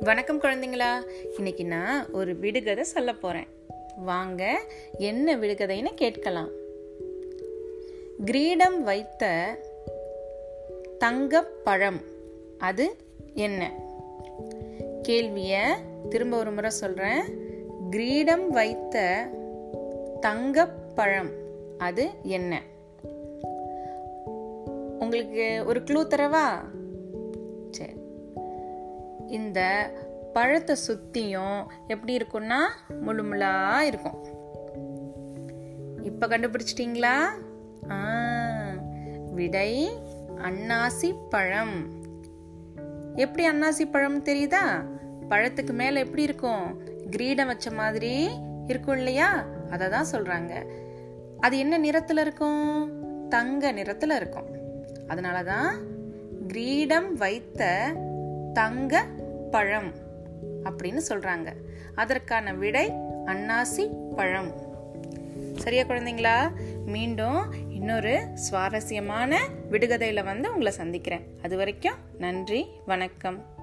வணக்கம் குழந்தைங்களா. இன்னைக்கு நான் ஒரு விடுகதை சொல்ல போறேன். வாங்க என்ன விடுகதைன்னு கேட்கலாம். கிரீடம் வைத்த தங்கப்பழம் அது என்ன? கேள்விய திரும்ப ஒரு முறை சொல்றேன். கிரீடம் வைத்த தங்கப்பழம் அது என்ன? உங்களுக்கு ஒரு க்ளூ தரவா? சரி. இந்த பழத்தை சுற்றியும் எப்படி இருக்கும்னா முழு முழா இருக்கும். இப்போ கண்டுபிடிச்சிட்டிங்களா? ஆ, விடை அன்னாசி பழம். எப்படி அன்னாசி பழம் தெரியுதா? பழத்துக்கு மேலே எப்படி இருக்கும்? கிரீடம் வச்ச மாதிரி இருக்கும் இல்லையா? அதை தான் சொல்கிறாங்க அது என்ன நிறத்தில் இருக்கும்? தங்க நிறத்தில் இருக்கும். அதனால தான் கிரீடம் வைத்த தங்க பழம் அப்படின்னு சொல்றாங்க. அதற்கான விடை அன்னாசி பழம். சரியா குழந்தைங்களா? மீண்டும் இன்னொரு சுவாரஸ்யமான விடுகதையில வந்து உங்களை சந்திக்கிறேன். அது வரைக்கும் நன்றி வணக்கம்.